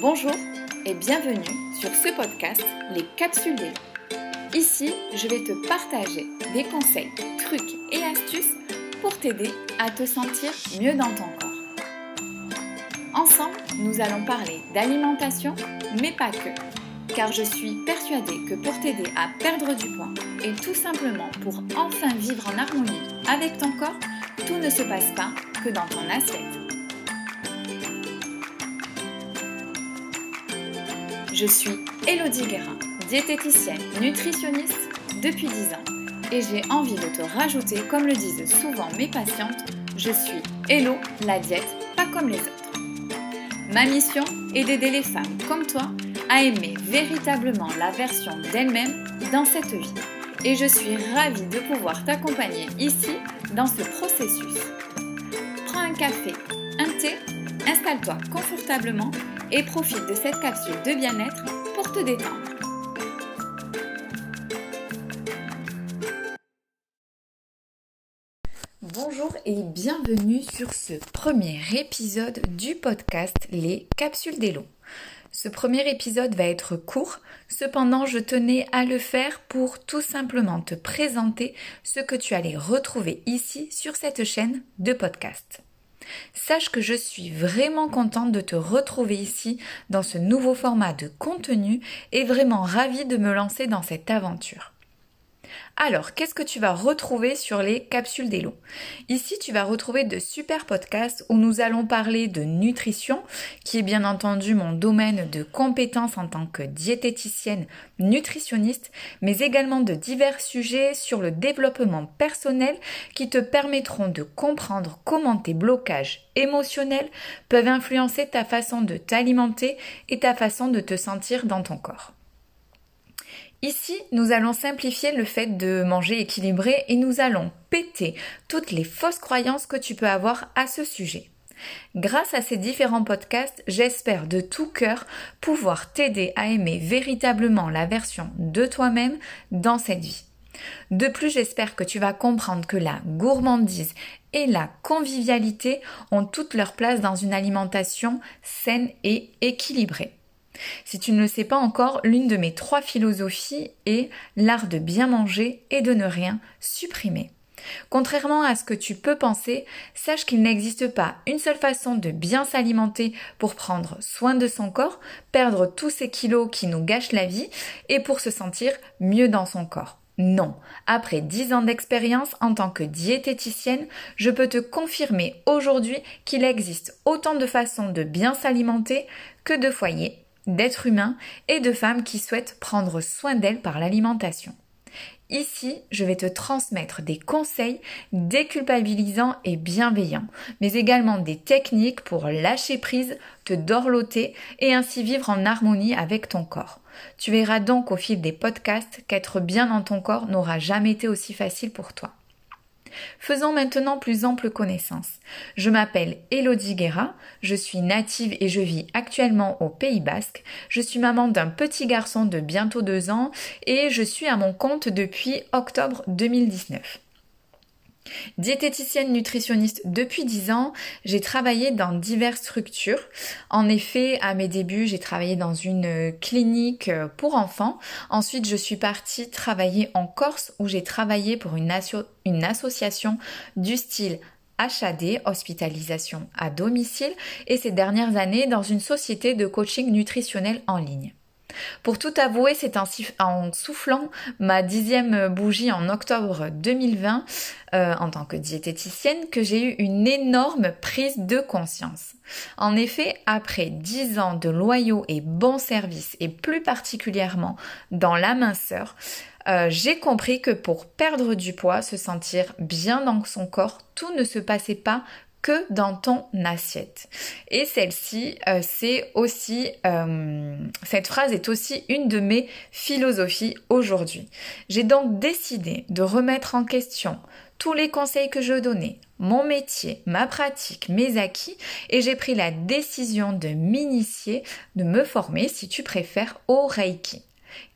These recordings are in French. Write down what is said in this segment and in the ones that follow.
Bonjour et bienvenue sur ce podcast Les Capsules d'élo. Ici, je vais te partager des conseils, trucs et astuces pour t'aider à te sentir mieux dans ton corps. Ensemble, nous allons parler d'alimentation, mais pas que, car je suis persuadée que pour t'aider à perdre du poids et tout simplement pour enfin vivre en harmonie avec ton corps, tout ne se passe pas que dans ton assiette. Je suis Elodie Guérin, diététicienne, nutritionniste depuis 10 ans. Et j'ai envie de te rajouter, comme le disent souvent mes patientes, je suis Hello, la diète, pas comme les autres. Ma mission est d'aider les femmes comme toi à aimer véritablement la version d'elles-mêmes dans cette vie. Et je suis ravie de pouvoir t'accompagner ici dans ce processus. Prends un café, un thé, installe-toi confortablement et profite de cette capsule de bien-être pour te détendre. Bonjour et bienvenue sur ce premier épisode du podcast Les capsules d'Elo. Ce premier épisode va être court, cependant je tenais à le faire pour tout simplement te présenter ce que tu allais retrouver ici sur cette chaîne de podcast. Sache que je suis vraiment contente de te retrouver ici dans ce nouveau format de contenu et vraiment ravie de me lancer dans cette aventure. Alors, qu'est-ce que tu vas retrouver sur les capsules d'Elo Ici, tu vas retrouver de super podcasts où nous allons parler de nutrition, qui est bien entendu mon domaine de compétence en tant que diététicienne nutritionniste, mais également de divers sujets sur le développement personnel qui te permettront de comprendre comment tes blocages émotionnels peuvent influencer ta façon de t'alimenter et ta façon de te sentir dans ton corps. Ici, nous allons simplifier le fait de manger équilibré et nous allons péter toutes les fausses croyances que tu peux avoir à ce sujet. Grâce à ces différents podcasts, j'espère de tout cœur pouvoir t'aider à aimer véritablement la version de toi-même dans cette vie. De plus, j'espère que tu vas comprendre que la gourmandise et la convivialité ont toute leur place dans une alimentation saine et équilibrée. Si tu ne le sais pas encore, l'une de mes trois philosophies est l'art de bien manger et de ne rien supprimer. Contrairement à ce que tu peux penser, sache qu'il n'existe pas une seule façon de bien s'alimenter pour prendre soin de son corps, perdre tous ces kilos qui nous gâchent la vie et pour se sentir mieux dans son corps. Non, après dix ans d'expérience en tant que diététicienne, je peux te confirmer aujourd'hui qu'il existe autant de façons de bien s'alimenter que de foyers d'êtres humains et de femmes qui souhaitent prendre soin d'elles par l'alimentation. Ici, je vais te transmettre des conseils déculpabilisants et bienveillants, mais également des techniques pour lâcher prise, te dorloter et ainsi vivre en harmonie avec ton corps. Tu verras donc au fil des podcasts qu'être bien dans ton corps n'aura jamais été aussi facile pour toi. Faisons maintenant plus ample connaissance. Je m'appelle Elodie Guerra, je suis native et je vis actuellement au Pays Basque. Je suis maman d'un petit garçon de bientôt deux ans et je suis à mon compte depuis octobre 2019. Diététicienne nutritionniste depuis 10 ans, j'ai travaillé dans diverses structures. En effet, à mes débuts, j'ai travaillé dans une clinique pour enfants. Ensuite, je suis partie travailler en Corse où j'ai travaillé pour une, une association du style HAD, hospitalisation à domicile, et ces dernières années dans une société de coaching nutritionnel en ligne. Pour tout avouer, c'est en, soufflant ma dixième bougie en octobre 2020 euh, en tant que diététicienne que j'ai eu une énorme prise de conscience. En effet, après dix ans de loyaux et bons services et plus particulièrement dans la minceur, euh, j'ai compris que pour perdre du poids, se sentir bien dans son corps, tout ne se passait pas que dans ton assiette. Et celle-ci, euh, c'est aussi, euh, cette phrase est aussi une de mes philosophies aujourd'hui. J'ai donc décidé de remettre en question tous les conseils que je donnais, mon métier, ma pratique, mes acquis, et j'ai pris la décision de m'initier, de me former, si tu préfères, au Reiki.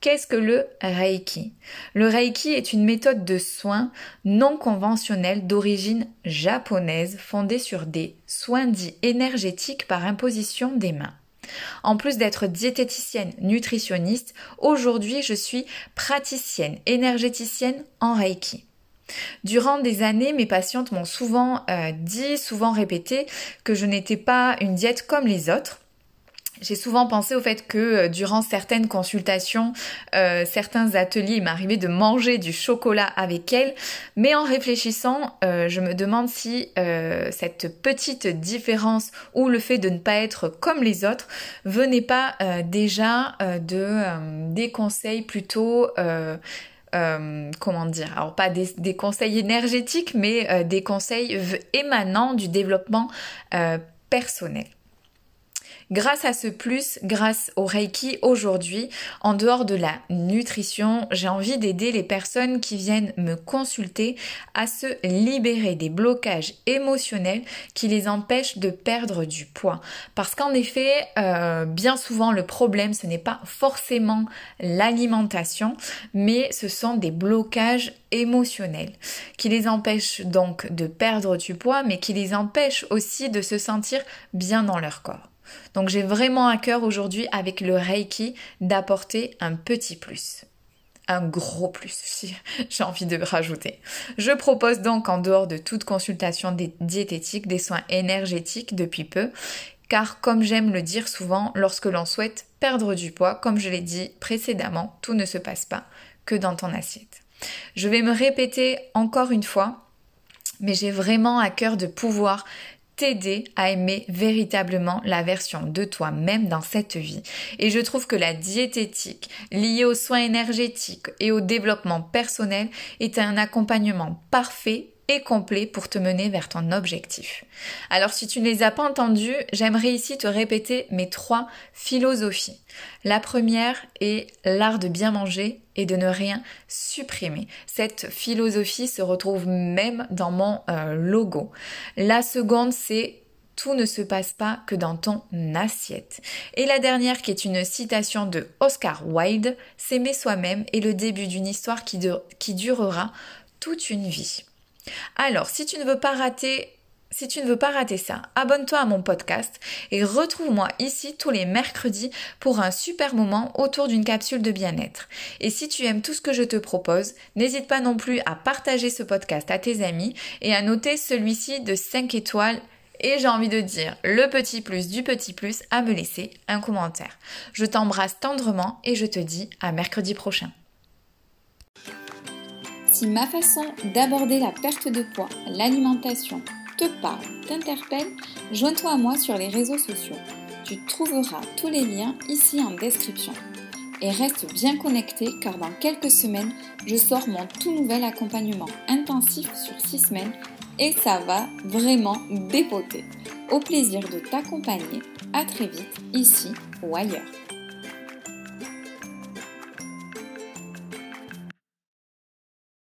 Qu'est-ce que le Reiki? Le Reiki est une méthode de soins non conventionnelle d'origine japonaise fondée sur des soins dits énergétiques par imposition des mains. En plus d'être diététicienne nutritionniste, aujourd'hui je suis praticienne énergéticienne en Reiki. Durant des années, mes patientes m'ont souvent euh, dit, souvent répété que je n'étais pas une diète comme les autres. J'ai souvent pensé au fait que euh, durant certaines consultations, euh, certains ateliers, il m'arrivait de manger du chocolat avec elles, mais en réfléchissant, je me demande si cette petite différence ou le fait de ne pas être comme les autres venait pas déjà de des conseils plutôt euh, comment dire, alors pas des, conseils énergétiques, mais euh, des conseils émanant du développement euh, personnel. Grâce à ce plus, grâce au Reiki aujourd'hui, en dehors de la nutrition, j'ai envie d'aider les personnes qui viennent me consulter à se libérer des blocages émotionnels qui les empêchent de perdre du poids. Parce qu'en effet, euh, bien souvent, le problème, ce n'est pas forcément l'alimentation, mais ce sont des blocages émotionnels qui les empêchent donc de perdre du poids, mais qui les empêchent aussi de se sentir bien dans leur corps. Donc j'ai vraiment à cœur aujourd'hui avec le Reiki d'apporter un petit plus. Un gros plus si j'ai envie de rajouter. Je propose donc en dehors de toute consultation diététique des soins énergétiques depuis peu car comme j'aime le dire souvent, lorsque l'on souhaite perdre du poids, comme je l'ai dit précédemment, tout ne se passe pas que dans ton assiette. Je vais me répéter encore une fois, mais j'ai vraiment à cœur de pouvoir t'aider à aimer véritablement la version de toi-même dans cette vie. Et je trouve que la diététique liée aux soins énergétiques et au développement personnel est un accompagnement parfait et complet pour te mener vers ton objectif. Alors si tu ne les as pas entendus, j'aimerais ici te répéter mes trois philosophies. La première est l'art de bien manger et de ne rien supprimer. Cette philosophie se retrouve même dans mon euh, logo. La seconde, c'est tout ne se passe pas que dans ton assiette. Et la dernière, qui est une citation de Oscar Wilde, s'aimer soi-même est le début d'une histoire qui, qui durera toute une vie. Alors, si tu ne veux pas rater si tu ne veux pas rater ça, abonne-toi à mon podcast et retrouve-moi ici tous les mercredis pour un super moment autour d'une capsule de bien-être. Et si tu aimes tout ce que je te propose, n'hésite pas non plus à partager ce podcast à tes amis et à noter celui-ci de 5 étoiles et j'ai envie de dire le petit plus du petit plus à me laisser un commentaire. Je t'embrasse tendrement et je te dis à mercredi prochain. Si ma façon d'aborder la perte de poids, l'alimentation, te parle, t'interpelle, joins-toi à moi sur les réseaux sociaux. Tu trouveras tous les liens ici en description. Et reste bien connecté car dans quelques semaines, je sors mon tout nouvel accompagnement intensif sur 6 semaines et ça va vraiment dépoter. Au plaisir de t'accompagner. À très vite, ici ou ailleurs.